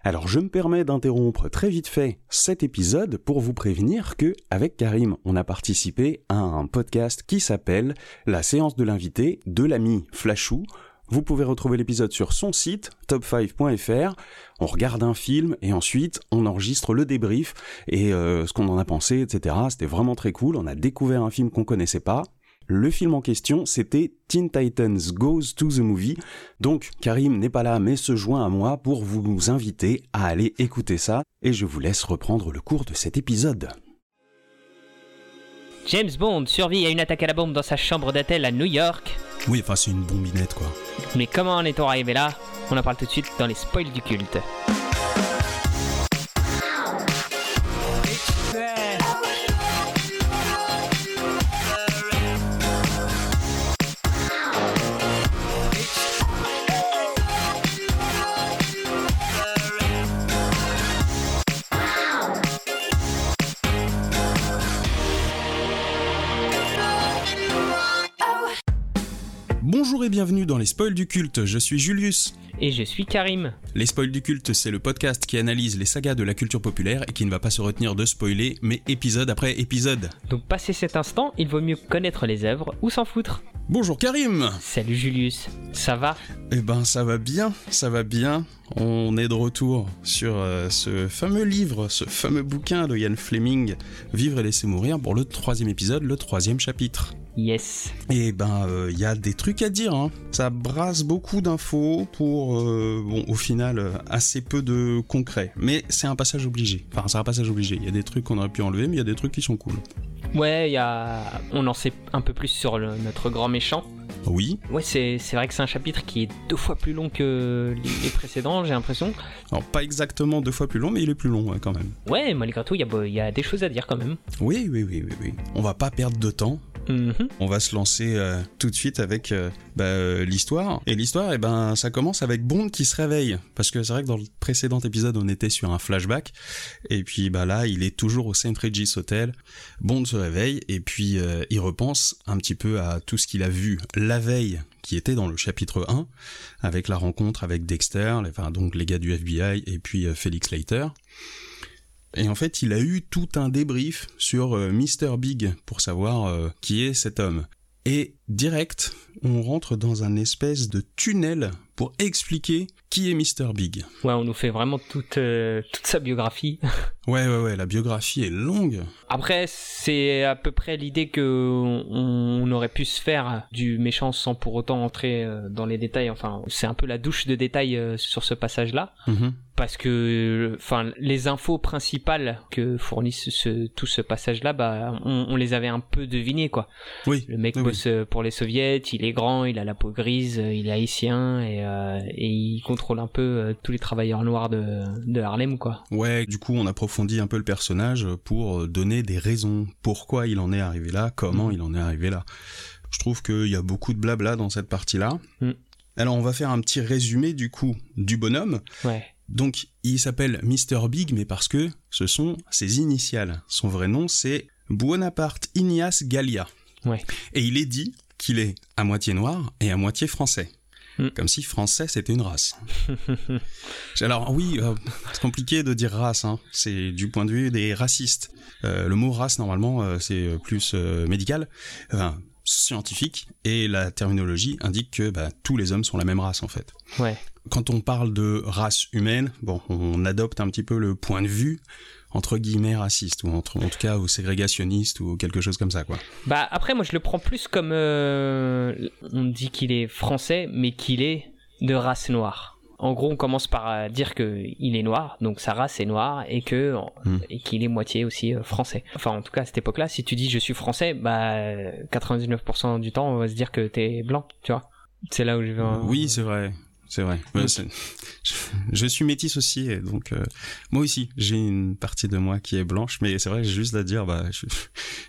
Alors je me permets d'interrompre très vite fait cet épisode pour vous prévenir que avec Karim, on a participé à un podcast qui s'appelle La séance de l'invité de l'ami Flashou. Vous pouvez retrouver l'épisode sur son site top5.fr. On regarde un film et ensuite on enregistre le débrief et euh, ce qu'on en a pensé, etc. C'était vraiment très cool. On a découvert un film qu'on connaissait pas. Le film en question, c'était Teen Titans Goes to the Movie. Donc, Karim n'est pas là, mais se joint à moi pour vous inviter à aller écouter ça. Et je vous laisse reprendre le cours de cet épisode. James Bond survit à une attaque à la bombe dans sa chambre d'hôtel à New York. Oui, enfin, c'est une bombinette, quoi. Mais comment en est-on arrivé là? On en parle tout de suite dans les spoils du culte. Bonjour et bienvenue dans les spoils du culte, je suis Julius. Et je suis Karim. Les spoils du culte, c'est le podcast qui analyse les sagas de la culture populaire et qui ne va pas se retenir de spoiler, mais épisode après épisode. Donc passé cet instant, il vaut mieux connaître les œuvres ou s'en foutre. Bonjour Karim Salut Julius, ça va? Eh ben ça va bien, ça va bien. On est de retour sur euh, ce fameux livre, ce fameux bouquin de Ian Fleming, Vivre et laisser mourir, pour le troisième épisode, le troisième chapitre. Yes. Et ben, il y a des trucs à dire. Hein. Ça brasse beaucoup d'infos pour, euh, bon, au final, euh, assez peu de concret. Mais c'est un passage obligé. Enfin, c'est un passage obligé. Il y a des trucs qu'on aurait pu enlever, mais il y a des trucs qui sont cool. Ouais, il y a... on en sait un peu plus sur le- notre grand méchant. Oui. Ouais, c'est c'est vrai que c'est un chapitre qui est deux fois plus long que les précédents, j'ai l'impression. Alors, pas exactement deux fois plus long, mais il est plus long ouais, quand même. Ouais, malgré tout, il y, a y a des choses à dire quand même. Oui, oui, oui, oui, oui. On va pas perdre de temps. Mhm. On va se lancer euh, tout de suite avec euh, bah, euh, l'histoire. Et l'histoire, eh ben, ça commence avec Bond qui se réveille. Parce que c'est vrai que dans le précédent épisode, on était sur un flashback. Et puis bah là, il est toujours au St. Regis Hotel. Bond se réveille et puis euh, il repense un petit peu à tout ce qu'il a vu la veille qui était dans le chapitre 1, avec la rencontre avec Dexter, les- enfin, donc les gars du FBI et puis euh, Felix Leiter. Et en fait, il a eu tout un débrief sur euh, Mr. Big pour savoir euh, qui est cet homme. Et direct, on rentre dans un espèce de tunnel pour expliquer qui est Mr. Big. Ouais, on nous fait vraiment toute, euh, toute sa biographie. Ouais, ouais, ouais, la biographie est longue. Après, c'est à peu près l'idée que on, aurait pu se faire du méchant sans pour autant entrer euh, dans les détails. Enfin, c'est un peu la douche de détails euh, sur ce passage-là. Mhm. Parce que, enfin, les infos principales que fournissent ce, tout ce passage-là, bah, on, on les avait un peu devinées, quoi. Oui. Le mec Oui, bosse euh, pour les soviets, il est grand, il a la peau grise, il est haïtien et, euh, et il contrôle un peu tous les travailleurs noirs de, de Harlem, quoi. Ouais, du coup, on approfondit un peu le personnage pour donner des raisons pourquoi il en est arrivé là, comment Mhm. il en est arrivé là. Je trouve qu'il y a beaucoup de blabla dans cette partie-là. Mhm. Alors, on va faire un petit résumé du coup du bonhomme. Ouais. Donc, il s'appelle Mr. Big, mais parce que ce sont ses initiales. Son vrai nom, c'est Buonaparte Ignace Gallia. Ouais. Et il est dit qu'il est à moitié noir et à moitié français. Hmm. Comme si français c'était une race. Alors oui, euh, c'est compliqué de dire race, hein. c'est du point de vue des racistes. Euh, le mot race normalement euh, c'est plus médical, enfin scientifique, et la terminologie indique que bah, tous les hommes sont la même race en fait Ouais. quand on parle de race humaine, bon, on adopte un petit peu le point de vue entre guillemets raciste ou entre, en tout cas ou ségrégationniste ou quelque chose comme ça quoi. Bah après moi je le prends plus comme euh, on dit qu'il est français mais qu'il est de race noire. En gros on commence par euh, dire que il est noir donc sa race est noire et que Hmm. et qu'il est moitié aussi euh, français. Enfin en tout cas à cette époque-là si tu dis je suis français bah euh, 99% du temps on va se dire que t'es blanc tu vois. C'est là où je vais. en- Oui, c'est vrai. C'est vrai. Ouais, c'est- je, suis métis aussi, et donc euh, moi aussi, j'ai une partie de moi qui est blanche, mais c'est vrai, j'ai juste à dire, bah, je,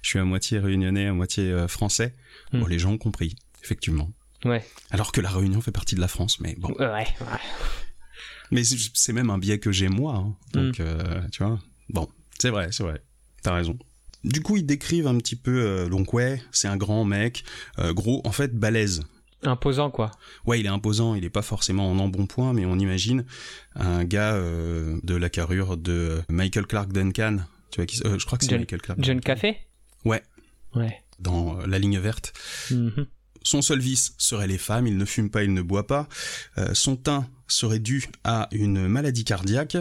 je suis à moitié réunionnais, à moitié euh, français. Hmm. Bon, les gens ont compris, effectivement. Ouais. Alors que la Réunion fait partie de la France, mais bon. Ouais. ouais. Mais c'est même un biais que j'ai moi, hein. donc euh, tu vois. Bon, c'est vrai, c'est vrai. T'as raison. Du coup, ils décrivent un petit peu. euh, donc ouais, c'est un grand mec, euh, gros, en fait balèze. Imposant, quoi. Ouais, il est imposant, il est pas forcément en embonpoint, mais on imagine un gars euh, de la carrure de Michael Clark Duncan. Tu vois, qui, euh, je crois que c'est Michael Clark. John. Café? Ouais, Ouais. dans euh, La ligne verte. Mhm. Son seul vice serait les femmes, il ne fume pas, il ne boit pas. Euh, son teint serait dû à une maladie cardiaque.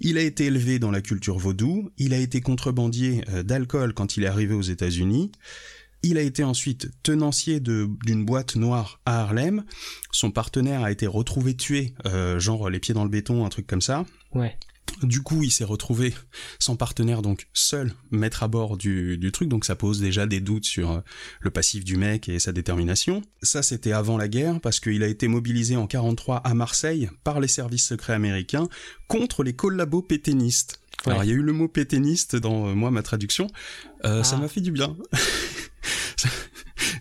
Il a été élevé dans la culture vaudou. Il a été contrebandier d'alcool quand il est arrivé aux États-Unis. Il a été ensuite tenancier d'une boîte noire à Harlem. Son partenaire a été retrouvé tué, euh, genre les pieds dans le béton, un truc comme ça. Ouais. Du coup, il s'est retrouvé sans partenaire, donc seul, maître à bord du, du truc, donc ça pose déjà des doutes sur euh, le passif du mec et sa détermination. Ça, c'était avant la guerre, parce qu'il a été mobilisé en 43 à Marseille par les services secrets américains contre les collabos pétainistes. Ouais. Alors, il y a eu le mot pétainiste dans, euh, moi, ma traduction. Euh, Ça Ah. m'a fait du bien.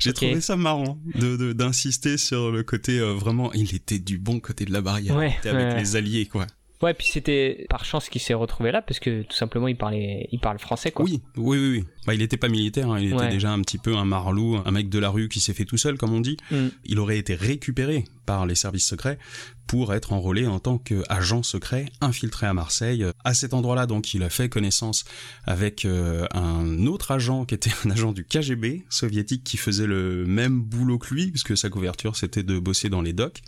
J'ai trouvé ça marrant de de- d'insister sur le côté euh, vraiment, il était du bon côté de la barrière, Ouais, il était avec les alliés, quoi. Ouais, puis c'était par chance qu'il s'est retrouvé là, parce que tout simplement, il parlait, il parle français, quoi. Oui, oui, oui, oui. Bah, il était pas militaire, hein, il était déjà un petit peu un marlou, un mec de la rue qui s'est fait tout seul, comme on dit. Mm. Il aurait été récupéré par les services secrets pour être enrôlé en tant qu'agent secret infiltré à Marseille. À cet endroit-là, donc, il a fait connaissance avec euh, un autre agent qui était un agent du KGB soviétique qui faisait le même boulot que lui, puisque sa couverture c'était de bosser dans les docks.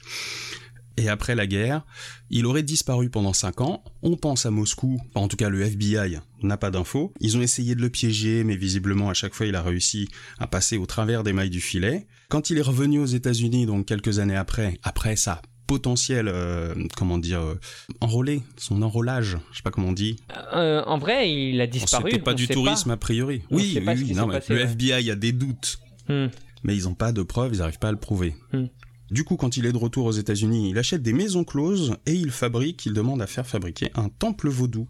Et après la guerre, il aurait disparu pendant 5 ans. On pense à Moscou, en tout cas le FBI n'a pas d'infos. Ils ont essayé de le piéger, mais visiblement à chaque fois il a réussi à passer au travers des mailles du filet. Quand il est revenu aux États-Unis, donc quelques années après, après sa potentielle, euh, comment dire, euh, enrôlé, son enrôlage, je sais pas comment on dit. Euh, en vrai, il a disparu. C'était pas on du tourisme a priori. On oui, oui, non, mais passé, le ouais. FBI a des doutes Hmm. mais ils n'ont pas de preuves, ils n'arrivent pas à le prouver. Hmm. Du coup, quand il est de retour aux États-Unis, il achète des maisons closes et il fabrique, il demande à faire fabriquer un temple vaudou.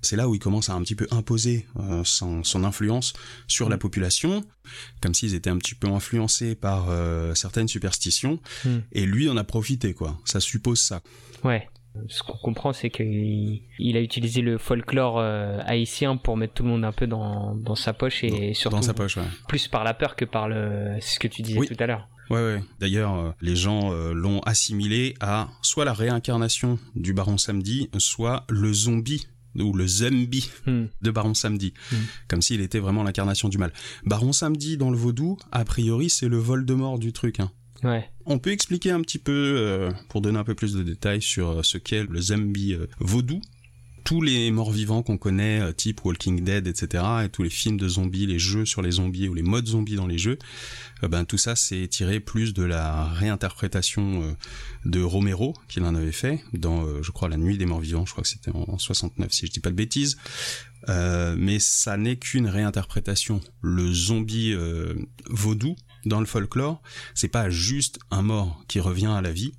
C'est là où il commence à un petit peu imposer euh, son, son influence sur la Hmm. population, comme s'ils étaient un petit peu influencés par euh, certaines superstitions. Hmm. Et lui en a profité, quoi. Ça suppose ça. Ouais. Ce qu'on comprend, c'est qu'il il a utilisé le folklore euh, haïtien pour mettre tout le monde un peu dans, dans sa poche et surtout Dans sa poche, ouais. plus par la peur que par le. Ce que tu disais Oui. tout à l'heure. Ouais, ouais. D'ailleurs, euh, les gens euh, l'ont assimilé à soit la réincarnation du Baron Samedi, soit le zombie ou le zombie Hmm. de Baron Samedi, Mm. comme s'il était vraiment l'incarnation du mal. Baron Samedi dans le vaudou, a priori, c'est le vol de mort du truc. Hein. Ouais. On peut expliquer un petit peu, euh, pour donner un peu plus de détails sur euh, ce qu'est le zombie euh, vaudou. Tous les morts-vivants qu'on connaît, euh, type Walking Dead, etc., et tous les films de zombies, les jeux sur les zombies ou les modes zombies dans les jeux, ben tout ça c'est tiré plus de la réinterprétation de Romero qu'il en avait fait dans, je crois, La Nuit des Morts-Vivants. Je crois que c'était en, en 69 si je dis pas de bêtises. Mais ça n'est qu'une réinterprétation. Le zombie vaudou dans le folklore, c'est pas juste un mort qui revient à la vie.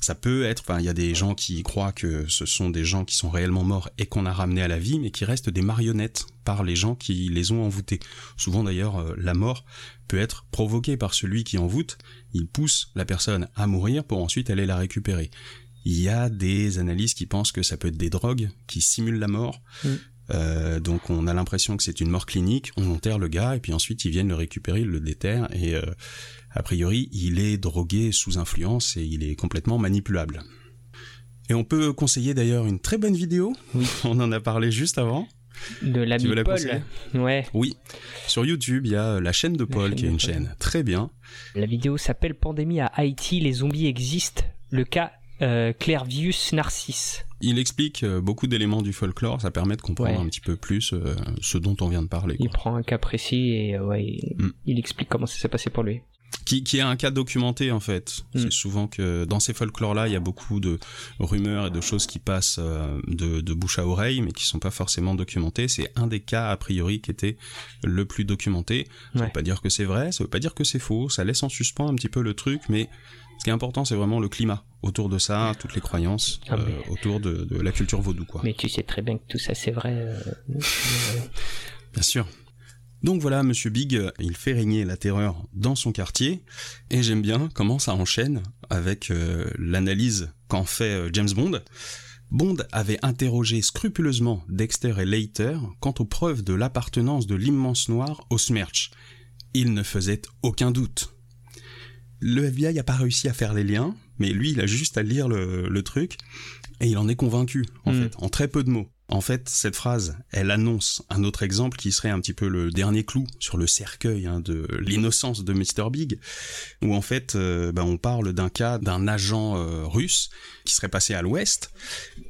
Ça peut être, enfin, il y a des gens qui croient que ce sont des gens qui sont réellement morts et qu'on a ramenés à la vie, mais qui restent des marionnettes par les gens qui les ont envoûtés. Souvent d'ailleurs, euh, la mort peut être provoquée par celui qui envoûte. Il pousse la personne à mourir pour ensuite aller la récupérer. Il y a des analyses qui pensent que ça peut être des drogues qui simulent la mort. Mm. Euh, donc on a l'impression que c'est une mort clinique, on enterre le gars et puis ensuite ils viennent le récupérer, ils le déterrent et euh, a priori il est drogué sous influence et il est complètement manipulable. Et on peut conseiller d'ailleurs une très bonne vidéo, Oui. on en a parlé juste avant. De l'ami la Ouais. Oui, sur YouTube il y a la chaîne de Paul chaîne qui est une Paul. chaîne très bien. La vidéo s'appelle Pandémie à Haïti, les zombies existent. Le cas euh, Clairvius Narcisse. Il explique euh, beaucoup d'éléments du folklore, ça permet de comprendre Ouais. un petit peu plus euh, ce dont on vient de parler. Il prend un cas précis et euh, ouais, Mm. il explique comment ça s'est passé pour lui. qui, qui est un cas documenté en fait. Mm. C'est souvent que dans ces folklores-là, il y a beaucoup de rumeurs et de choses qui passent euh, de, de bouche à oreille, mais qui sont pas forcément documentées. C'est un des cas a priori qui était le plus documenté. Ça Ouais. veut pas dire que c'est vrai, ça veut pas dire que c'est faux. Ça laisse en suspens un petit peu le truc, mais ce qui est important, c'est vraiment le climat autour de ça, toutes les croyances Ah, euh, autour de, de la culture vaudou, quoi. Mais tu sais très bien que tout ça c'est vrai. euh, Bien sûr. Donc voilà, Monsieur Big, il fait régner la terreur dans son quartier, et j'aime bien comment ça enchaîne avec euh, l'analyse qu'en fait James Bond. Bond avait interrogé scrupuleusement Dexter et Leiter quant aux preuves de l'appartenance de l'immense noir au Smerch. Il ne faisait aucun doute. Le FBI a pas réussi à faire les liens, mais lui, il a juste à lire le, le truc et il en est convaincu, en Mm. fait, en très peu de mots. En fait, cette phrase, elle annonce un autre exemple qui serait un petit peu le dernier clou sur le cercueil hein, de l'innocence de Mr. Big, où en fait, euh, bah, on parle d'un cas d'un agent euh, russe qui serait passé à l'ouest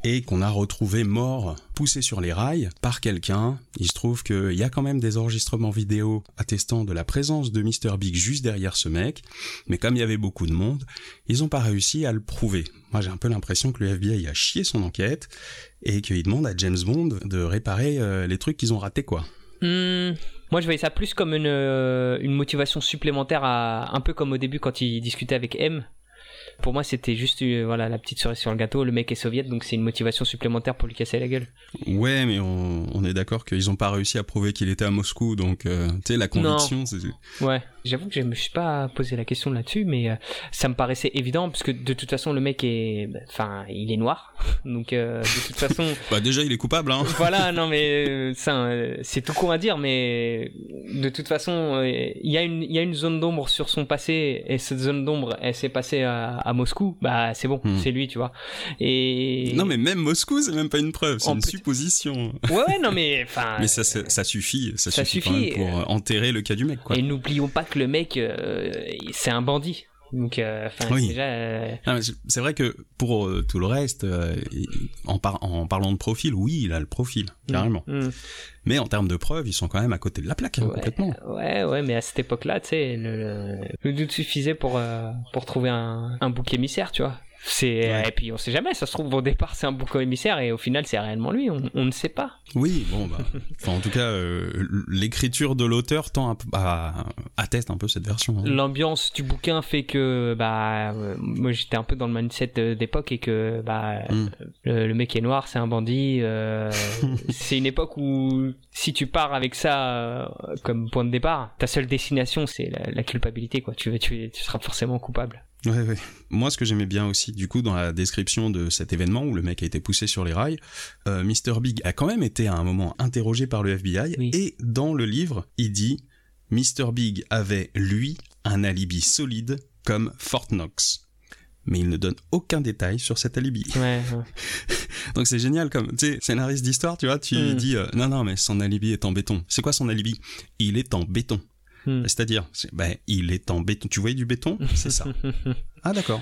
et qu'on a retrouvé mort, poussé sur les rails par quelqu'un. Il se trouve qu'il y a quand même des enregistrements vidéo attestant de la présence de Mr. Big juste derrière ce mec, mais comme il y avait beaucoup de monde, ils n'ont pas réussi à le prouver. Moi, j'ai un peu l'impression que le FBI a chié son enquête et qu'il demande à James Bond de réparer euh, les trucs qu'ils ont ratés, quoi. Hmm, moi, je voyais ça plus comme une, euh, une motivation supplémentaire, à, un peu comme au début quand il discutait avec M. Pour moi, c'était juste euh, voilà la petite cerise sur le gâteau. Le mec est soviète, donc c'est une motivation supplémentaire pour lui casser la gueule. Ouais, mais on, on est d'accord qu'ils n'ont pas réussi à prouver qu'il était à Moscou, donc euh, tu sais, la conviction, c'est... Ouais, j'avoue que je me suis pas posé la question là-dessus, mais euh, ça me paraissait évident parce que de toute façon, le mec est, enfin, il est noir, donc euh, de toute façon, Bah déjà, il est coupable, hein voilà, non mais euh, ça, euh, c'est tout con à dire, mais de toute façon, euh, il y a une, il y a une zone d'ombre sur son passé et cette zone d'ombre, elle s'est passée à, à Moscou, bah c'est bon, Hmm. c'est lui, tu vois. Et Non, mais même Moscou, c'est même pas une preuve, c'est une supposition. ouais, ouais, non mais enfin. Mais ça, ça, ça suffit, ça, ça suffit, pour euh, enterrer le cas du mec, quoi. Et n'oublions pas que le mec, euh, c'est un bandit. Donc, euh, Oui. déjà, euh, c'est- vrai que pour euh, tout le reste, en, par- en parlant de profil, oui, il a le profil, carrément. mm. Mais en termes de preuves, ils sont quand même à côté de la plaque, hein, Ouais. complètement. Ouais, ouais, mais à cette époque-là, tu sais, le, le- le doute suffisait pour, pour trouver un, un bouc émissaire, tu vois. C'est, Ouais. Et puis on sait jamais, ça se trouve au départ c'est un bouc émissaire et au final c'est réellement lui, on, on ne sait pas. Oui, bon, bah, enfin, en tout cas, euh, l'écriture de l'auteur tend à, à- atteste un peu cette version. hein. L'ambiance du bouquin fait que, bah, euh, moi j'étais un peu dans le mindset d'époque et que, bah, Mm. le, le mec est noir, c'est un bandit. euh, c'est une époque où si tu pars avec ça euh, comme point de départ, ta seule destination c'est la, la culpabilité, quoi. Tu, tu, tu seras forcément coupable. Ouais, ouais. Moi, ce que j'aimais bien aussi, du coup, dans la description de cet événement où le mec a été poussé sur les rails, euh, Mr. Big a quand même été à un moment interrogé par le FBI Oui. et dans le livre, il dit Mr. Big avait, lui, un alibi solide comme Fort Knox. Mais il ne donne aucun détail sur cet alibi. Ouais. ouais. Donc c'est génial comme, tu sais, scénariste d'histoire, tu vois, tu Mm. dis, euh, non, non, mais son alibi est en béton. C'est quoi son alibi? Il est en béton. Hmm. C'est-à-dire, c'est- ben, il est en béton. Tu voyais du béton? C'est ça. Ah d'accord.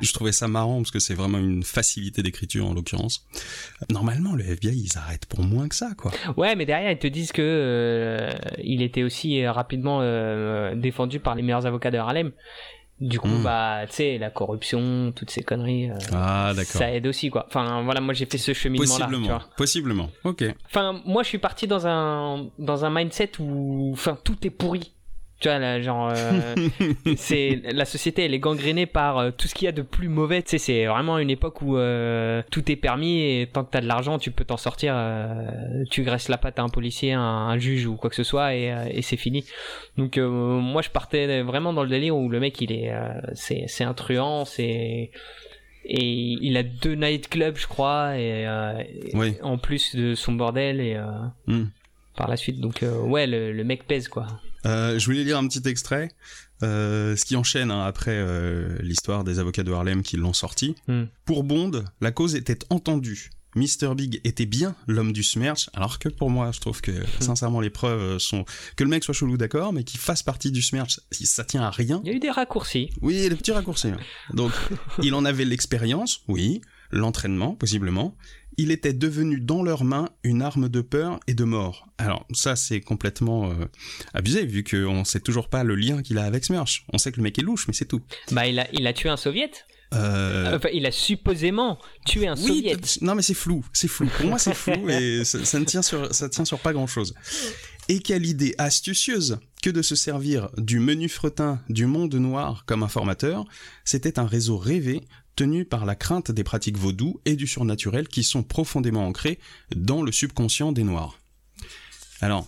Je trouvais ça marrant parce que c'est vraiment une facilité d'écriture en l'occurrence. Normalement, le FBI, ils arrêtent pour moins que ça, quoi. Ouais, mais derrière, ils te disent que euh, il était aussi euh, rapidement euh, défendu par les meilleurs avocats de Harlem. Du coup, Mm. bah, tu sais, la corruption, toutes ces conneries, euh, Ah d'accord. ça aide aussi, quoi. Enfin, voilà, moi j'ai fait ce cheminement-là, tu Possiblement. vois. Possiblement. Ok. Enfin, moi je suis parti dans un dans un mindset où, enfin, tout est pourri. Tu vois, là, genre, euh, c'est la société, elle est gangrénée par euh, tout ce qu'il y a de plus mauvais. Tu sais, c'est vraiment une époque où euh, tout est permis et tant que t'as de l'argent, tu peux t'en sortir. tu graisses la patte à un policier, un, un juge ou quoi que ce soit et, et c'est fini. Donc, moi, je partais vraiment dans le délire où le mec, il est, c'est, c'est un truand, c'est et il a deux nightclubs, je crois, et, en plus de son bordel et Hmm. par la suite. Donc, ouais, le, le mec pèse quoi. Euh, je voulais lire un petit extrait, euh, ce qui enchaîne hein, après euh, l'histoire des avocats de Harlem qui l'ont sorti. Hmm. Pour Bond, la cause était entendue. Mr. Big était bien l'homme du smerch, alors que pour moi, je trouve que sincèrement les preuves sont que le mec soit chelou, d'accord, mais qu'il fasse partie du smerch, ça tient à rien. Il y a eu des raccourcis. Oui, les petits raccourcis. hein. Donc, il en avait l'expérience, oui, l'entraînement, possiblement. Il était devenu dans leurs mains une arme de peur et de mort. Alors, ça, c'est complètement euh, abusé, vu qu'on sait toujours pas le lien qu'il a avec Smirch. On sait que le mec est louche, mais c'est tout. Bah, il a, il a tué un soviète. Euh, Enfin, il a supposément tué un oui, soviète. non mais c'est flou, c'est flou. Pour moi c'est flou et ça, ça ne tient sur, ça tient sur pas grand chose. Et quelle idée astucieuse que de se servir du menu fretin du monde noir comme informateur. C'était un réseau rêvé tenu par la crainte des pratiques vaudou et du surnaturel qui sont profondément ancrés dans le subconscient des noirs. Alors,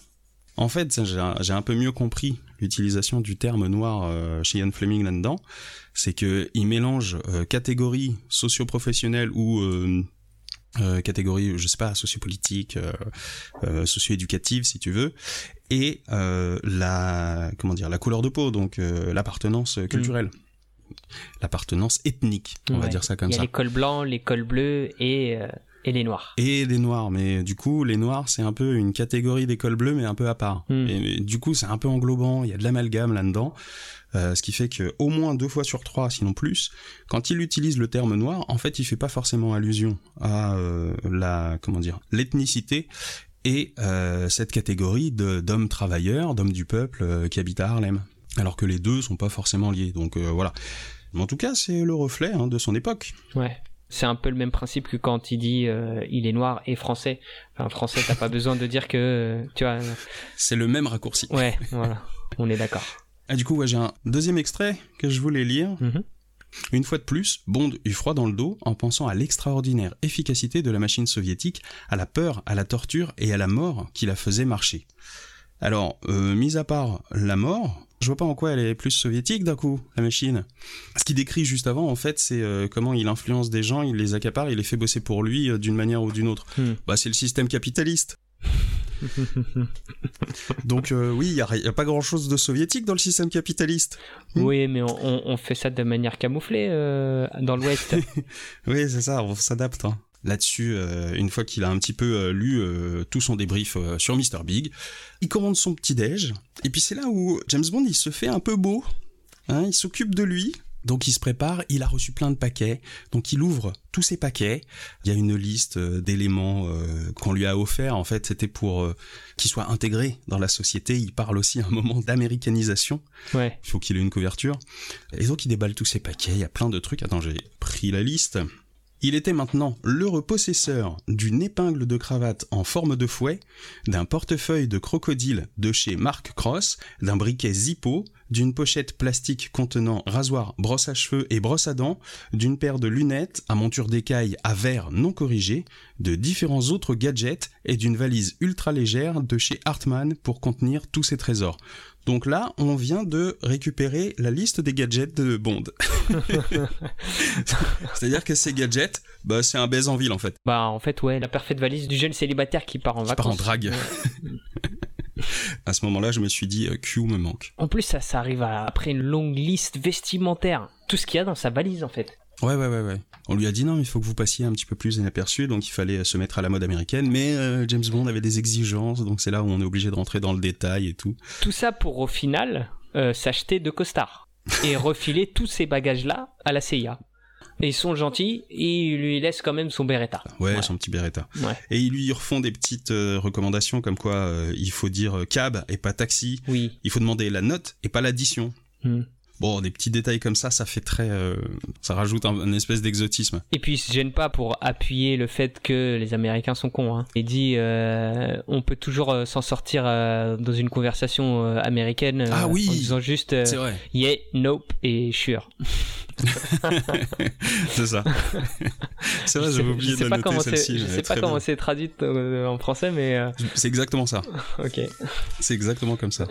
en fait, j'ai un- peu mieux compris l'utilisation du terme noir euh, chez Ian Fleming là-dedans. C'est que il mélange euh, catégories socio-professionnelles ou euh, euh, catégorie, je sais pas, sociopolitique, euh, euh, socio-éducative si tu veux, et la comment dire, la couleur de peau, donc l'appartenance culturelle, l'appartenance ethnique, on va dire ça comme Il y a ça. les cols blancs, les cols bleus et, euh, et les noirs. Et les noirs, mais du coup, les noirs, c'est un peu une catégorie d'école bleue, mais un peu à part. Hmm. Et, du coup, c'est un peu englobant, il y a de l'amalgame là-dedans, euh, ce qui fait que au moins deux fois sur trois, sinon plus, quand il utilise le terme noir, en fait, il fait pas forcément allusion à euh, la, comment dire, l'ethnicité et euh, cette catégorie de- d'hommes travailleurs, d'hommes du peuple euh, qui habitent à Harlem. Alors que les deux sont pas forcément liés. Donc euh, voilà. Mais en tout cas, c'est le reflet hein, de son époque. Ouais. C'est un peu le même principe que quand il dit euh, il est noir et français. Enfin, français, t'as pas besoin de dire que. euh, Tu vois. C'est le même raccourci. Ouais, voilà. On est d'accord. Ah, du coup, ouais, j'ai un deuxième extrait que je voulais lire. Mhm. Une fois de plus, Bond eut froid dans le dos en pensant à l'extraordinaire efficacité de la machine soviétique, à la peur, à la torture et à la mort qui la faisait marcher. Alors, euh, mis à part la mort, je vois pas en quoi elle est plus soviétique d'un coup, la machine. Ce qu'il décrit juste avant, en fait, c'est euh, comment il influence des gens, il les accapare, il les fait bosser pour lui euh, d'une manière ou d'une autre. Hmm. Bah, c'est le système capitaliste. Donc euh, oui, il y, a- pas grand-chose de soviétique dans le système capitaliste. Oui, mais on, on- on fait ça de manière camouflée euh, dans l'Ouest. Oui, c'est ça, on s'adapte. hein. Là-dessus, euh, une fois qu'il a un petit peu euh, lu euh, tout son débrief sur Mr. Big, il commande son petit déj. Et puis c'est là où James Bond, il se fait un peu beau. Hein, il s'occupe de lui. Donc il se prépare, il a reçu plein de paquets, donc il ouvre tous ces paquets. Il y a une liste d'éléments euh, qu'on lui a offert. En fait, c'était pour euh, qu'il soit intégré dans la société. Il parle aussi à un moment d'américanisation. Ouais. Il faut qu'il ait une couverture. Et donc il déballe tous ses paquets, il y a plein de trucs. Attends, j'ai pris la liste. Il était maintenant l'heureux possesseur d'une épingle de cravate en forme de fouet, d'un portefeuille de crocodile de chez Mark Cross, d'un briquet Zippo, d'une pochette plastique contenant rasoir, brosse à cheveux et brosse à dents, d'une paire de lunettes à monture d'écaille à verre non corrigé, de différents autres gadgets et d'une valise ultra légère de chez Hartmann pour contenir tous ses trésors. Donc là, on vient de récupérer la liste des gadgets de Bond. C'est-à-dire que ces gadgets, bah, c'est un baise en ville en fait. Bah, en fait, ouais, la parfaite valise du jeune célibataire qui part en Qui vacances. part en drague. À ce moment-là, je me suis dit, euh, Q me manque. En plus, ça, ça arrive à- après une longue liste vestimentaire. Tout ce qu'il y a dans sa valise, en fait. Ouais, ouais, ouais, ouais. On lui a dit non, mais il faut que vous passiez un petit peu plus inaperçu, donc il fallait euh, se mettre à la mode américaine. Mais euh, James Bond avait des exigences, donc c'est là où on est obligé de rentrer dans le détail et tout. Tout ça pour, au final, euh, s'acheter deux costards. Et refiler tous ces bagages-là à la CIA. Et ils sont gentils, et ils lui laissent quand même son Beretta. Ouais, son petit Beretta. Ouais. Et ils lui refont des petites euh, recommandations comme quoi euh, il faut dire cab et pas taxi. Oui. Il faut demander la note et pas l'addition. Hmm. Bon, des petits détails comme ça, ça fait très, euh, ça rajoute un, un espèce d'exotisme. Et puis il se gêne pas pour appuyer le fait que les Américains sont cons. Hein. Il dit euh, on peut toujours euh, s'en sortir euh, dans une conversation américaine Ah oui. en disant juste vrai. yeah, nope et sure. C'est ça. c'est vrai, j'avais oublié de pas noter comment c'est- celle-ci. Je sais pas comment c'est traduit en français, mais C'est exactement ça. ok. C'est exactement comme ça.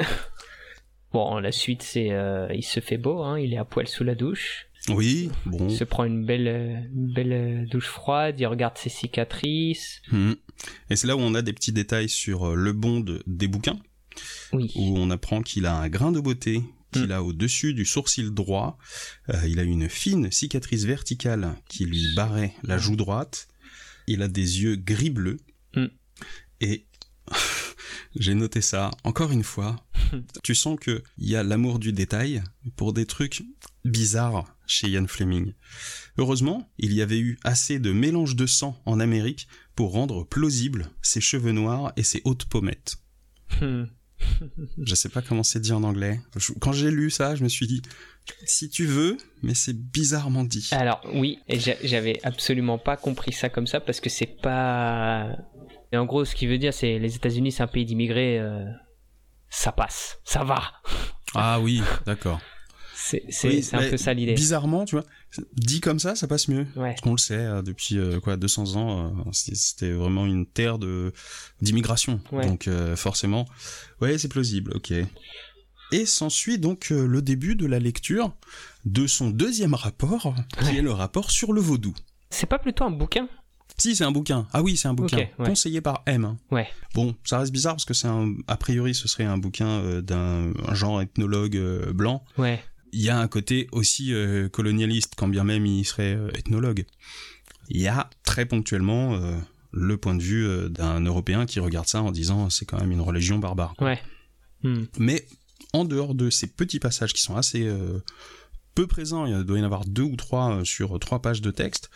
Bon, la suite c'est euh, il se fait beau, hein, il est à poil sous la douche, Oui, bon. il se prend une belle, une belle euh, douche froide, il regarde ses cicatrices. Mhm. Et c'est là où on a des petits détails sur euh, le bond des bouquins, Oui. où on apprend qu'il a un grain de beauté qu'il Mm. a au-dessus du sourcil droit. Euh, il a une fine cicatrice verticale qui lui barrait la joue droite. Il a des yeux gris-bleu. Mm. Et j'ai noté ça encore une fois. tu sens que il y a l'amour du détail pour des trucs bizarres chez Ian Fleming. Heureusement, il y avait eu assez de mélange de sang en Amérique pour rendre plausible ses cheveux noirs et ses hautes pommettes. Hmm. Je sais pas comment c'est dit en anglais. Quand j'ai lu ça, je me suis dit, si tu veux, mais c'est bizarrement dit. Alors oui, j'avais absolument pas compris ça comme ça parce que c'est pas. Et en gros, ce qui veut dire, c'est les États-Unis, c'est un pays d'immigrés, euh, ça passe, ça va. Ah oui, d'accord. C'est Oui, un peu ça l'idée. Bizarrement, tu vois, dit comme ça, ça passe mieux. Ouais. On le sait, euh, depuis euh, quoi 200 ans, euh, c'était vraiment une terre de d'immigration. Ouais. Donc forcément, ouais, c'est plausible, ok. Et s'ensuit donc le début de la lecture de son deuxième rapport, qui Ouais. est le rapport sur le vaudou. C'est pas plutôt un bouquin? Si, c'est un bouquin. Ah oui, c'est un bouquin. Ouais. Conseillé par M. Ouais. Bon, ça reste bizarre parce que c'est un. A priori, ce serait un bouquin euh, d'un un genre ethnologue euh, blanc. Ouais. Il y a un côté aussi euh, colonialiste, quand bien même il serait euh, ethnologue. Il y a très ponctuellement euh, le point de vue d'un Européen qui regarde ça en disant c'est quand même une religion barbare. Ouais. Hmm. Mais en dehors de ces petits passages qui sont assez peu présents, il doit y en avoir deux ou trois euh, sur trois pages de texte.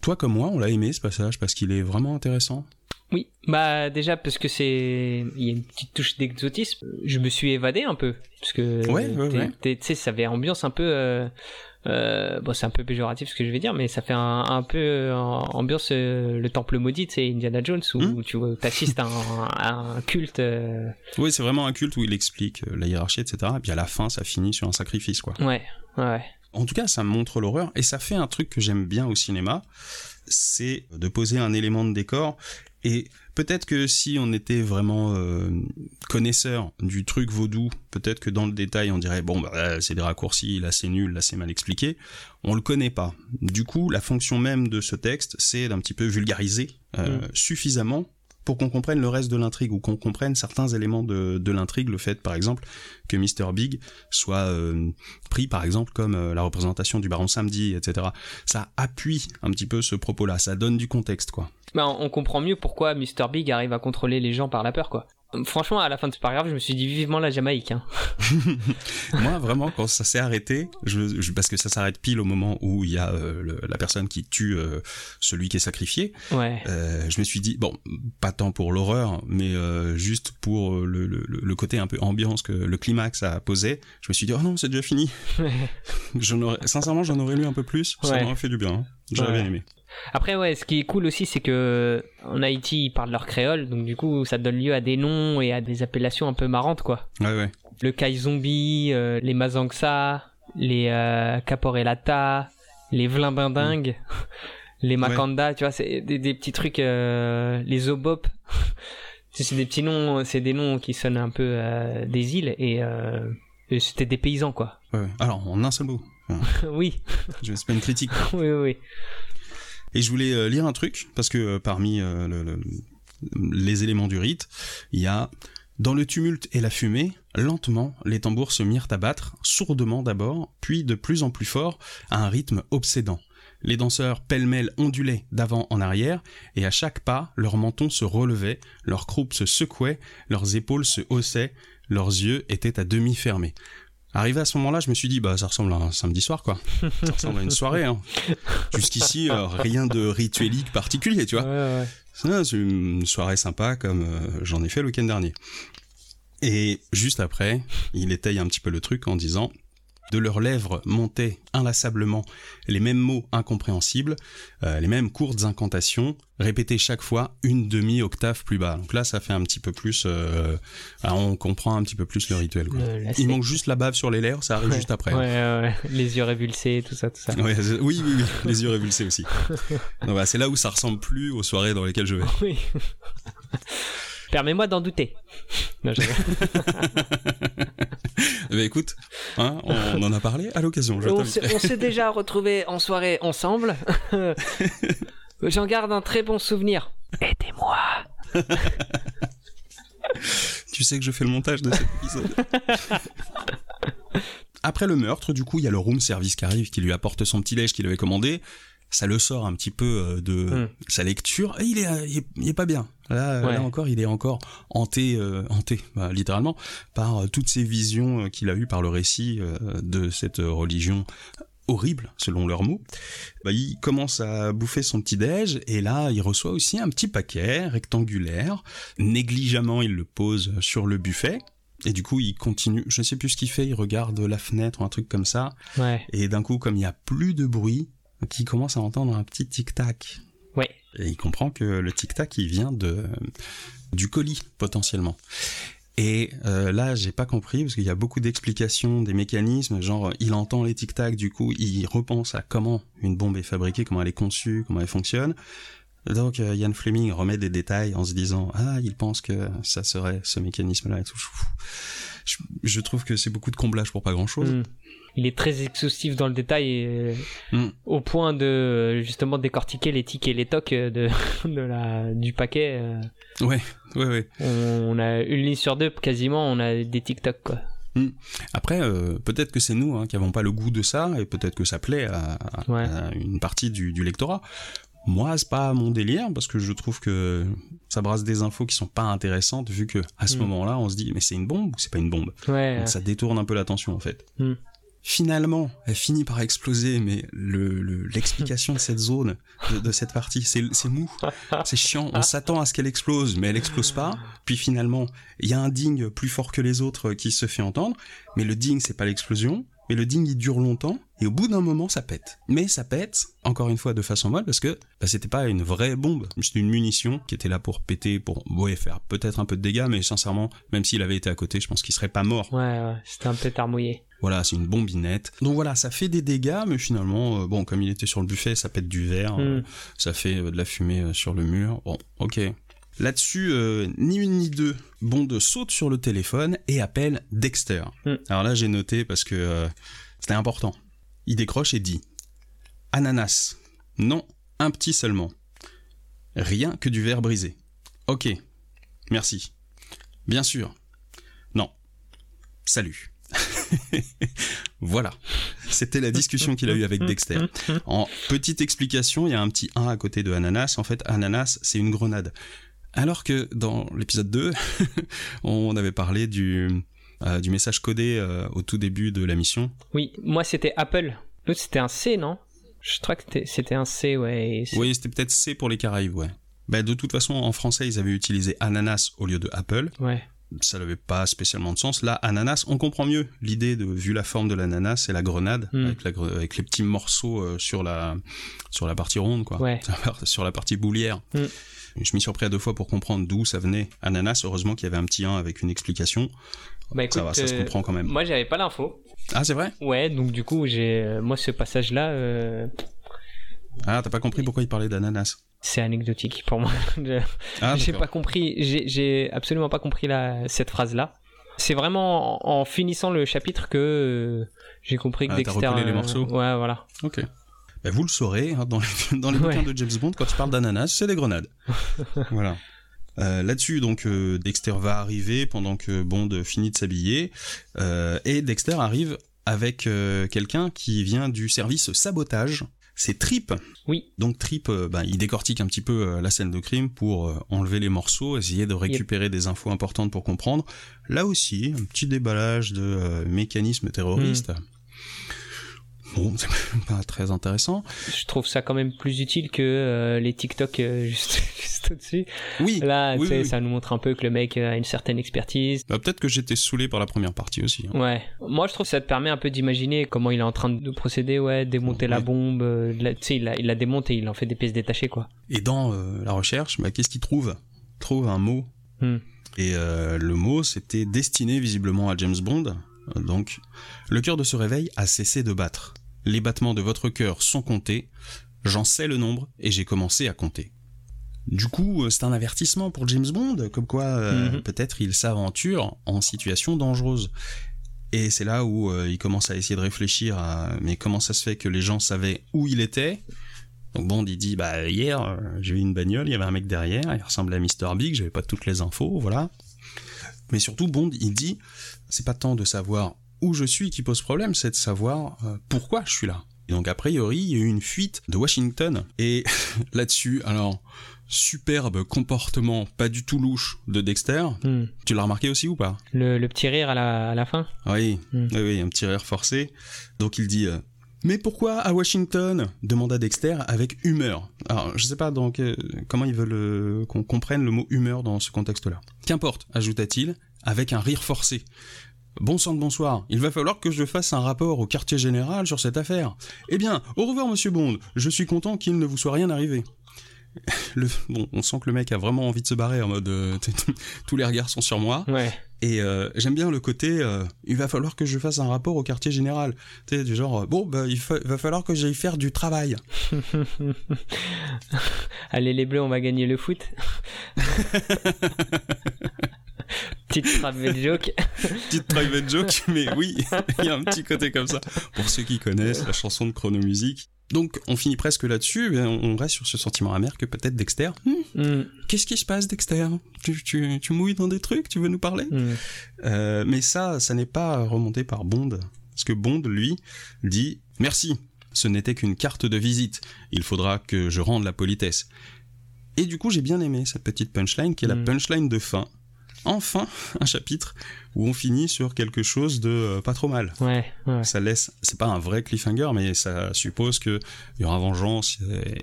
Toi comme moi, on l'a aimé ce passage parce qu'il est vraiment intéressant. Oui, bah déjà parce que c'est il y a une petite touche d'exotisme. Je me suis évadé un peu parce que Ouais, tu sais ça avait ambiance un peu euh, euh, bon c'est un peu péjoratif ce que je vais dire mais ça fait un, un peu euh, ambiance euh, le temple maudit c'est Indiana Jones où Hmm. tu vois t'assistes à un, à un culte euh, Oui, c'est vraiment un culte où il explique la hiérarchie, etc. Et puis à la fin, ça finit sur un sacrifice, quoi. ouais ouais En tout cas, ça montre l'horreur et ça fait un truc que j'aime bien au cinéma, c'est de poser un élément de décor. Et peut-être que si on était vraiment euh, connaisseur du truc vaudou, peut-être que dans le détail on dirait bon bah c'est des raccourcis, là c'est nul, là c'est mal expliqué. On le connaît pas. Du coup, la fonction même de ce texte, c'est d'un petit peu vulgariser euh, Mm. suffisamment pour qu'on comprenne le reste de l'intrigue ou qu'on comprenne certains éléments de, l'intrigue. Le fait, par exemple, que Mr. Big soit euh, pris, par exemple, comme euh, la représentation du Baron Samedi, etc. Ça appuie un petit peu ce propos-là, ça donne du contexte, quoi. bah, on on comprend mieux pourquoi Mr Big arrive à contrôler les gens par la peur quoi franchement à la fin de ce paragraphe je me suis dit vivement la Jamaïque hein. Moi, vraiment, quand ça s'est arrêté, je, je- parce que ça s'arrête pile au moment où il y a euh, le- la personne qui tue euh, celui qui est sacrifié, ouais euh, je me suis dit, bon, pas tant pour l'horreur, mais euh, juste pour euh, le, le- le côté un peu ambiance que le climax a posé, je me suis dit, oh non, c'est déjà fini. J'en aurais, sincèrement, j'en aurais lu un peu plus, ça Ouais. m'aurait fait du bien. hein. J'aurais Ouais. bien aimé. Après, ouais, ce qui est cool aussi, c'est que en Haïti, ils parlent leur créole, donc du coup, ça donne lieu à des noms et à des appellations un peu marrantes, quoi. Ouais, ouais. Le Kai Zombie, euh, les Mazangsa, les euh, Caporelata, les Vlimbindingues, les Makanda, tu vois, c'est des, des petits trucs, euh, les Obop. C'est des petits noms, c'est des noms qui sonnent un peu euh, des îles et, et c'était des paysans, quoi. ouais, ouais. Alors, en un seul mot. Oui, je c'est pas une critique. oui, oui, oui. Et je voulais euh, lire un truc, parce que euh, parmi euh, le- le- les éléments du rite, il y a dans le tumulte et la fumée, lentement, les tambours se mirent à battre, sourdement d'abord, puis de plus en plus fort, à un rythme obsédant. Les danseurs pêle-mêle ondulaient d'avant en arrière, et à chaque pas, leur menton se relevait, leurs croupes se secouaient, leurs épaules se haussaient, leurs yeux étaient à demi fermés. Arrivé à ce moment-là, je me suis dit, bah, ça ressemble à un samedi soir, quoi. Ça ressemble à une soirée, hein. Jusqu'ici, euh, rien de rituelique particulier, tu vois. Ouais, ouais. C'est une soirée sympa comme euh, j'en ai fait le week-end dernier. Et juste après, il étaye un petit peu le truc en disant de leurs lèvres montaient inlassablement les mêmes mots incompréhensibles, euh, les mêmes courtes incantations, répétées chaque fois une demi-octave plus bas. Donc là, ça fait un petit peu plus... euh, ah, on comprend un petit peu plus le rituel. quoi. Euh, Il manque juste la bave sur les lèvres, ça arrive Ouais. juste après. Ouais, ouais, ouais. Les yeux révulsés, tout ça, tout ça. Oui, oui, oui, les yeux révulsés aussi. Bah, c'est là où ça ressemble plus aux soirées dans lesquelles je vais. Oui. Permets-moi d'en douter. Non, ben, écoute, hein, on en a parlé à l'occasion. on s'est déjà retrouvés en soirée ensemble. J'en garde un très bon souvenir. Aidez-moi. Tu sais que je fais le montage de cet épisode. Après le meurtre, du coup, il y a le room service qui arrive, qui lui apporte son petit déj qu'il avait commandé. Ça le sort un petit peu euh, de Hmm. sa lecture. Et il est, il est, il est pas bien. Là, Ouais. là encore, il est encore hanté, euh, hanté, bah, littéralement, par euh, toutes ces visions euh, qu'il a eues par le récit euh, de cette religion horrible, selon leurs mots. Bah, il commence à bouffer son petit déj et là, il reçoit aussi un petit paquet rectangulaire. Négligemment, il le pose sur le buffet. Et du coup, il continue, je sais plus ce qu'il fait, il regarde la fenêtre ou un truc comme ça. Ouais. Et d'un coup, comme il y a plus de bruit, il commence à entendre un petit tic-tac. Ouais. Et il comprend que le tic-tac, il vient de, du colis, potentiellement. Et euh, là, j'ai pas compris, parce qu'il y a beaucoup d'explications des mécanismes, genre, il entend les tic-tac, du coup, il repense à comment une bombe est fabriquée, comment elle est conçue, comment elle fonctionne. Donc, euh, Ian Fleming remet des détails en se disant, ah, il pense que ça serait ce mécanisme-là et tout. Je, je trouve que c'est beaucoup de comblage pour pas grand-chose. Hmm. Il est très exhaustif dans le détail et, Mm. au point de justement décortiquer les tics et les tocs euh, de, de la, du paquet. euh, Ouais, ouais, ouais. on, on a une ligne sur deux quasiment, on a des TikTok quoi. Après, euh, peut-être que c'est nous hein, qui avons pas le goût de ça, et peut-être que ça plaît à, à- Ouais. à une partie du, du lectorat. Moi, c'est pas mon délire parce que je trouve que ça brasse des infos qui sont pas intéressantes vu que à ce Mm. moment-là, on se dit mais c'est une bombe ou c'est pas une bombe? Ouais. Donc ça détourne un peu l'attention en fait. Mm. Finalement, elle finit par exploser, mais le- le- l'explication de cette zone, de, de cette partie, c'est c'est mou, c'est chiant. On s'attend à ce qu'elle explose, mais elle explose pas. Puis finalement, il y a un ding plus fort que les autres qui se fait entendre, mais le ding c'est pas l'explosion. Mais le ding il dure longtemps et au bout d'un moment ça pète. Mais ça pète encore une fois de façon molle parce que bah, c'était pas une vraie bombe, c'était une munition qui était là pour péter, pour ouais, faire peut-être un peu de dégâts, mais sincèrement, même s'il avait été à côté, je pense qu'il serait pas mort. Ouais, ouais, c'était un peu mouillé. Voilà, c'est une bombinette. Donc voilà, ça fait des dégâts, mais finalement, euh, bon, comme il était sur le buffet, ça pète du verre, euh, Mm. ça fait euh, de la fumée euh, sur le mur. Bon, ok. Là-dessus, euh, ni une ni deux, Bond saute sur le téléphone et appelle Dexter. Mm. Alors là, j'ai noté parce que euh, c'était important. Il décroche et dit Ananas. Non, un petit seulement. Rien que du verre brisé. Ok. Merci. Bien sûr. Non. Salut. voilà. C'était la discussion qu'il a eue avec Dexter. En petite explication, il y a un petit 1 à côté de ananas. En fait, ananas, c'est une grenade. Alors que dans l'épisode 2, on avait parlé du, euh, du message codé euh, au tout début de la mission. Oui, moi c'était Apple. L'autre c'était un C, non? Je crois que c'était- un C, ouais. Oui, c'était peut-être C pour les Caraïbes, ouais. Bah, de toute façon, en français, ils avaient utilisé ananas au lieu de Apple. Ouais. Ça n'avait pas spécialement de sens. Là, ananas, on comprend mieux l'idée de, vu la forme de l'ananas, c'est la grenade, Mm. avec, la gre- avec les petits morceaux euh, sur, la, sur la partie ronde, quoi. Ouais. sur la partie boulière. Mm. Je m'y suis repris à deux fois pour comprendre d'où ça venait. Ananas, heureusement qu'il y avait un petit 1 avec une explication. Bah écoute, ça va, ça se euh, comprend quand même. Moi j'avais pas l'info. Ah, c'est vrai? Ouais, donc du coup, j'ai euh, moi ce passage-là, euh, Ah, t'as pas compris pourquoi il parlait d'ananas c'est anecdotique pour moi. Ah, j'ai pas compris, j'ai- absolument pas compris la, cette phrase-là. C'est vraiment en, en finissant le chapitre que euh, j'ai compris que Ah, Dexter. recollé les euh, morceaux Ouais, voilà. Ok. Ben, vous le saurez, hein, dans les, dans les Ouais. bouquins de James Bond, quand il parle d'ananas, c'est des grenades. voilà. Euh, Là-dessus, donc, euh, Dexter va arriver pendant que Bond finit de s'habiller. et Dexter arrive avec quelqu'un qui vient du service sabotage. C'est Trip. Oui. Donc Trip, euh, ben, il décortique un petit peu euh, la scène de crime pour euh, enlever les morceaux, essayer de récupérer des infos importantes pour comprendre. Là aussi, un petit déballage de mécanismes terroristes. Bon, c'est pas très intéressant. Je trouve ça quand même plus utile que euh, les TikTok euh, juste, juste au-dessus. Oui, Là, oui, oui, ça nous montre un peu que le mec a une certaine expertise. Bah, peut-être que j'étais saoulé par la première partie aussi. hein. Ouais. Moi, je trouve que ça te permet un peu d'imaginer comment il est en train de procéder, ouais, démonter la bombe. euh, Tu sais, il la, il la démonte et il en fait des pièces détachées, quoi. Et dans la recherche, bah, qu'est-ce qu'il trouve? Il trouve un mot. Hmm. Et le mot, c'était destiné visiblement à James Bond. Donc, le cœur de ce réveil a cessé de battre. Les battements de votre cœur sont comptés. J'en sais le nombre et j'ai commencé à compter. Du coup, euh, c'est un avertissement pour James Bond, comme quoi euh, Mhm. peut-être il s'aventure en situation dangereuse. Et c'est là où euh, il commence à essayer de réfléchir à mais comment ça se fait que les gens savaient où il était? Donc Bond il dit bah hier euh, j'ai vu une bagnole, il y avait un mec derrière, il ressemblait à Mr Big, j'avais pas toutes les infos, voilà. Mais surtout Bond il dit c'est pas tant de savoir où je suis qui pose problème, c'est de savoir euh, pourquoi je suis là. Et donc a priori il y a eu une fuite de Washington et là-dessus alors superbe comportement pas du tout louche de Dexter. Hmm. Tu l'as remarqué aussi ou pas? Le, le petit rire à la, à la fin? oui, Mm. oui, oui, un petit rire forcé. Donc il dit euh, Mais pourquoi à Washington? demanda Dexter avec humeur. Alors, je sais pas donc euh, comment ils veulent euh, qu'on comprenne le mot humeur dans ce contexte-là. Qu'importe, ajouta-t-il, avec un rire forcé. Bon sang de bonsoir, il va falloir que je fasse un rapport au quartier général sur cette affaire. Eh bien, au revoir monsieur Bond, je suis content qu'il ne vous soit rien arrivé. Le, bon, on sent que le mec a vraiment envie de se barrer en mode euh, tous les regards sont sur moi. Ouais. Et euh, j'aime bien le côté, euh, il va falloir que je fasse un rapport au quartier général. Tu sais, du genre, bon, bah, il fa- va falloir que j'aille faire du travail. Allez, les bleus, on va gagner le foot. Petite private joke. Petite private joke, mais oui, il y a un petit côté comme ça. Pour ceux qui connaissent la chanson de Chrono Music. Donc, on finit presque là-dessus, on reste sur ce sentiment amer que peut-être Dexter. Hmm, hmm. Qu'est-ce qui se passe, Dexter? Tu, tu, tu, mouilles dans des trucs? Tu veux nous parler? Hmm. euh, Mais ça, ça n'est pas remonté par Bond. Parce que Bond, lui, dit Merci, ce n'était qu'une carte de visite. Il faudra que je rende la politesse. Et du coup, j'ai bien aimé cette petite punchline qui est la punchline de fin enfin un chapitre où on finit sur quelque chose de euh, pas trop mal. Ouais, Ça laisse, c'est pas un vrai cliffhanger, mais ça suppose que il y aura vengeance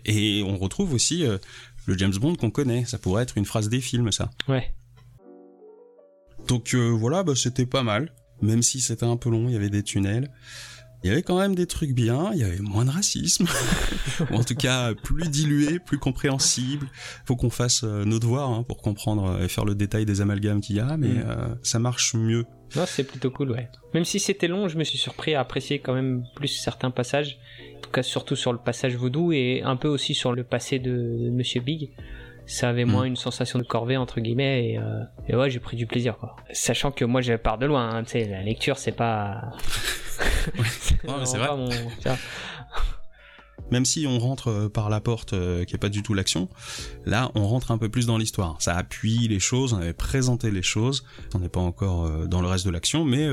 et on retrouve aussi euh, le James Bond qu'on connaît. Ça pourrait être une phrase des films, ça. Ouais. Donc euh, voilà, bah, c'était pas mal, même si c'était un peu long, il y avait des tunnels il y avait quand même des trucs bien, il y avait moins de racisme, ou en tout cas plus dilué, plus compréhensible. Faut qu'on fasse euh, nos devoirs hein, pour comprendre euh, et faire le détail des amalgames qu'il y a, mais mm. euh, ça marche mieux. Non, c'est plutôt cool, ouais. Même si c'était long, je me suis surpris à apprécier quand même plus certains passages, en tout cas surtout sur le passage vaudou et un peu aussi sur le passé de Monsieur Big ça avait moins mm. une sensation de corvée entre guillemets et, et ouais j'ai pris du plaisir quoi sachant que moi je pars de loin hein, tu sais la lecture c'est pas c'est vrai. Même si on rentre euh, par la porte euh, qui est pas du tout l'action, là on rentre un peu plus dans l'histoire. Ça appuie les choses, on avait présenté les choses, on n'est pas encore euh, dans le reste de l'action, mais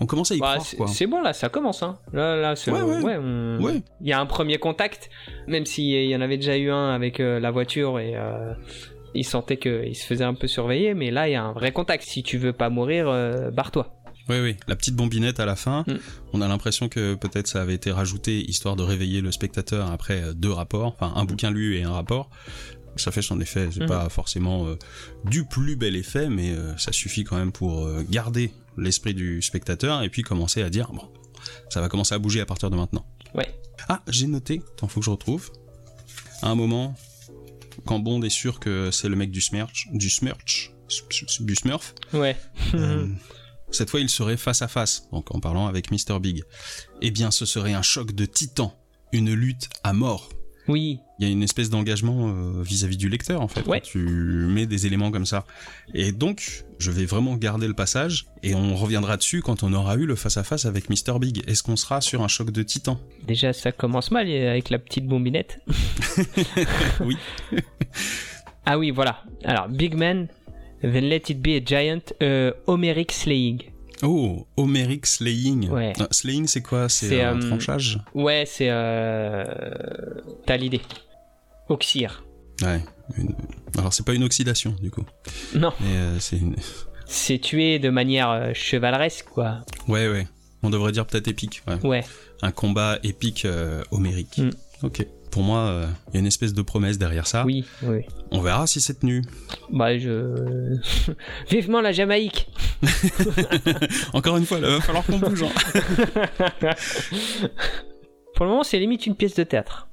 on commence à y bah, croire. C'est bon là, ça commence. Hein. Là, là, ouais, Il y a un premier contact, même s'il y en avait déjà eu un avec la voiture et il sentait qu'il se faisait un peu surveiller, mais là il y a un vrai contact. Si tu veux pas mourir, barre-toi. Oui, oui, la petite bombinette à la fin. Mm. On a l'impression que peut-être ça avait été rajouté histoire de réveiller le spectateur après euh, deux rapports, enfin un bouquin lu et un rapport. Ça fait son effet, c'est mm. pas forcément euh, du plus bel effet, mais euh, ça suffit quand même pour garder l'esprit du spectateur et puis commencer à dire bon, ça va commencer à bouger à partir de maintenant. Ouais. Ah, j'ai noté, tant faut que je retrouve. À un moment, quand Bond est sûr que c'est le mec du du du Smurf. Ouais. Cette fois, il serait face à face, donc en parlant avec Mr. Big. Eh bien, ce serait un choc de titan, une lutte à mort. Oui. Il y a une espèce d'engagement euh, vis-à-vis du lecteur, en fait. Ouais. tu mets des éléments comme ça. Et donc, je vais vraiment garder le passage, et on reviendra dessus quand on aura eu le face-à-face avec Mr. Big. Est-ce qu'on sera sur un choc de titan? Déjà, ça commence mal avec la petite bombinette. oui. ah oui, voilà. Alors, Big Man, Then Let It Be a Giant, euh, Homeric Slaying. Oh, Homeric Slaying. Ouais. Ah, slaying, c'est quoi? C'est un euh, tranchage? Ouais, c'est. Euh... T'as l'idée. Oxyre. Ouais. Alors, c'est pas une oxydation, du coup. Non. Euh, c'est une. C'est tué de manière euh, chevaleresque, quoi. Ouais, ouais. On devrait dire peut-être épique. Ouais. ouais. Un combat épique homérique. Mm. Ok pour moi, il euh, y a une espèce de promesse derrière ça. Oui, oui. On verra si c'est tenu. Bah, je. Vivement la Jamaïque Encore une fois, il va falloir qu'on bouge. Hein. pour le moment, c'est limite une pièce de théâtre.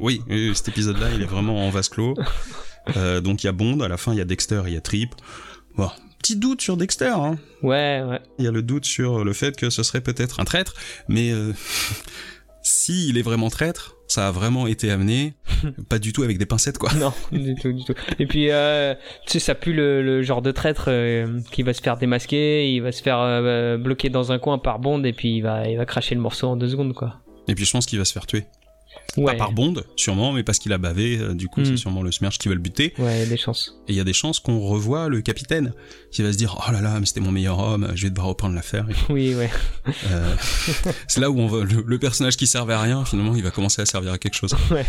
oui, cet épisode-là, il est vraiment en vase clos. Euh, donc il y a Bond, à la fin il y a Dexter, il y a Trip. Bon, petit doute sur Dexter. Hein. Ouais, ouais. Il y a le doute sur le fait que ce serait peut-être un traître, mais euh, si il est vraiment traître, ça a vraiment été amené, pas du tout avec des pincettes quoi. Non, du tout, du tout. Et puis, euh, tu sais, ça pue le, genre de traître euh, qui va se faire démasquer, il va se faire euh, bloquer dans un coin par Bond et puis il va, il va cracher le morceau en deux secondes quoi. Et puis je pense qu'il va se faire tuer. Pas par Bond, sûrement, mais parce qu'il a bavé, euh, du coup, c'est hmm. sûrement le Smerch qui va le buter. Ouais, il y a des chances. Et il y a des chances qu'on revoie le capitaine, qui va se dire, oh là là, mais c'était mon meilleur homme, je vais devoir reprendre l'affaire. Oui, ouais. Euh, c'est là où on va, le, personnage qui servait à rien, finalement, il va commencer à servir à quelque chose. Ouais.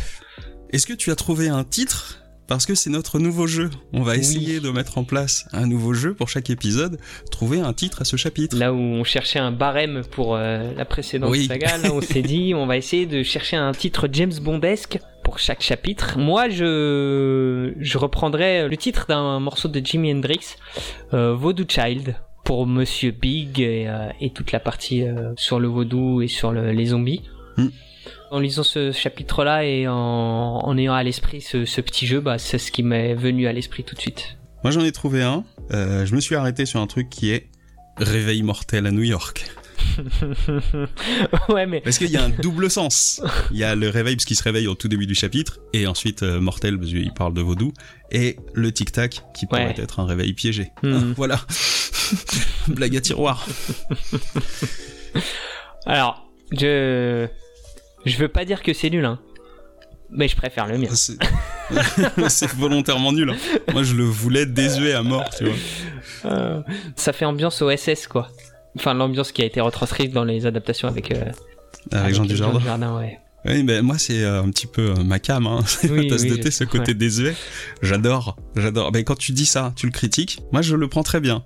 Est-ce que tu as trouvé un titre parce que c'est notre nouveau jeu. On va essayer de mettre en place un nouveau jeu pour chaque épisode, trouver un titre à ce chapitre. Là où on cherchait un barème pour euh, la précédente saga, là on s'est dit on va essayer de chercher un titre James Bondesque pour chaque chapitre. Moi je je reprendrai le titre d'un morceau de Jimi Hendrix, euh, Voodoo Child pour Monsieur Big et, euh, toute la partie sur le vaudou et sur les zombies. Hmm en lisant ce chapitre-là et en, ayant à l'esprit ce, petit jeu, bah, c'est ce qui m'est venu à l'esprit tout de suite. Moi j'en ai trouvé un. Euh, je me suis arrêté sur un truc qui est Réveil mortel à New York. ouais, mais. Parce qu'il y a un double sens. Il y a le réveil, parce qu'il se réveille au tout début du chapitre, et ensuite euh, mortel, parce qu'il parle de vaudou, et le tic-tac, qui pourrait Ouais. être un réveil piégé. Mhm. voilà. Blague à tiroir. Alors, je. Je veux pas dire que c'est nul, hein. Mais je préfère le mien. C'est volontairement nul. hein. Moi, je le voulais désuet à mort, tu vois. Euh, ça fait ambiance OSS, quoi. Enfin, l'ambiance qui a été retranscrite dans les adaptations avec. euh, Avec Jean Dujardin. Dujardin, ouais. Oui, mais moi, c'est euh, un petit peu euh, ma cam, hein. C'est Oui, tasse oui, de thé, ce côté ouais. désuet. J'adore, j'adore. Mais quand tu dis ça, tu le critiques. Moi, je le prends très bien.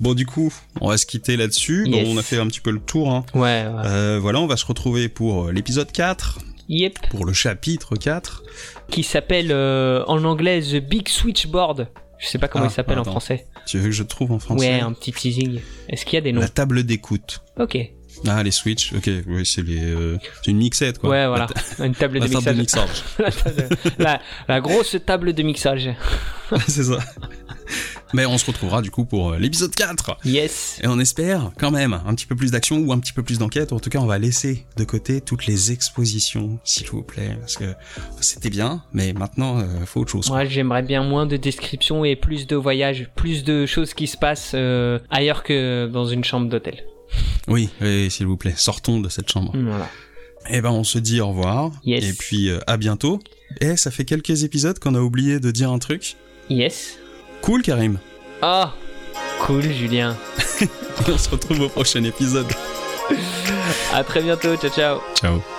Bon, du coup, on va se quitter là-dessus. Bon, on a fait un petit peu le tour. Hein. Ouais, ouais. Euh, voilà, on va se retrouver pour euh, l'épisode 4, Yep. pour le chapitre 4. Qui s'appelle euh, en anglais The Big Switchboard. Je sais pas comment Ah, il s'appelle en français. Tu veux que je trouve en français Ouais, un petit teasing. Est-ce qu'il y a des noms La table d'écoute. Ok. Ah, les Switch, ok, oui, c'est les, euh, c'est une mixette, quoi. Ouais, voilà. ta- Une table de La table de mixage. mixage. la, table- la- la grosse table de mixage. c'est ça. Mais on se retrouvera du coup pour euh, l'épisode 4. Yes. Et on espère quand même un petit peu plus d'action ou un petit peu plus d'enquête. En tout cas, on va laisser de côté toutes les expositions, s'il vous plaît, parce que c'était bien, mais maintenant, euh, faut autre chose. Moi, j'aimerais bien moins de descriptions et plus de voyages, plus de choses qui se passent euh, ailleurs que dans une chambre d'hôtel. Oui, oui, s'il vous plaît, sortons de cette chambre. Voilà. Et ben, on se dit au revoir. Yes. Et puis, euh, à bientôt. Et ça fait quelques épisodes qu'on a oublié de dire un truc. Yes. Cool, Karim. Ah, cool, Julien. on se retrouve au prochain épisode. À très bientôt. Ciao, ciao. Ciao.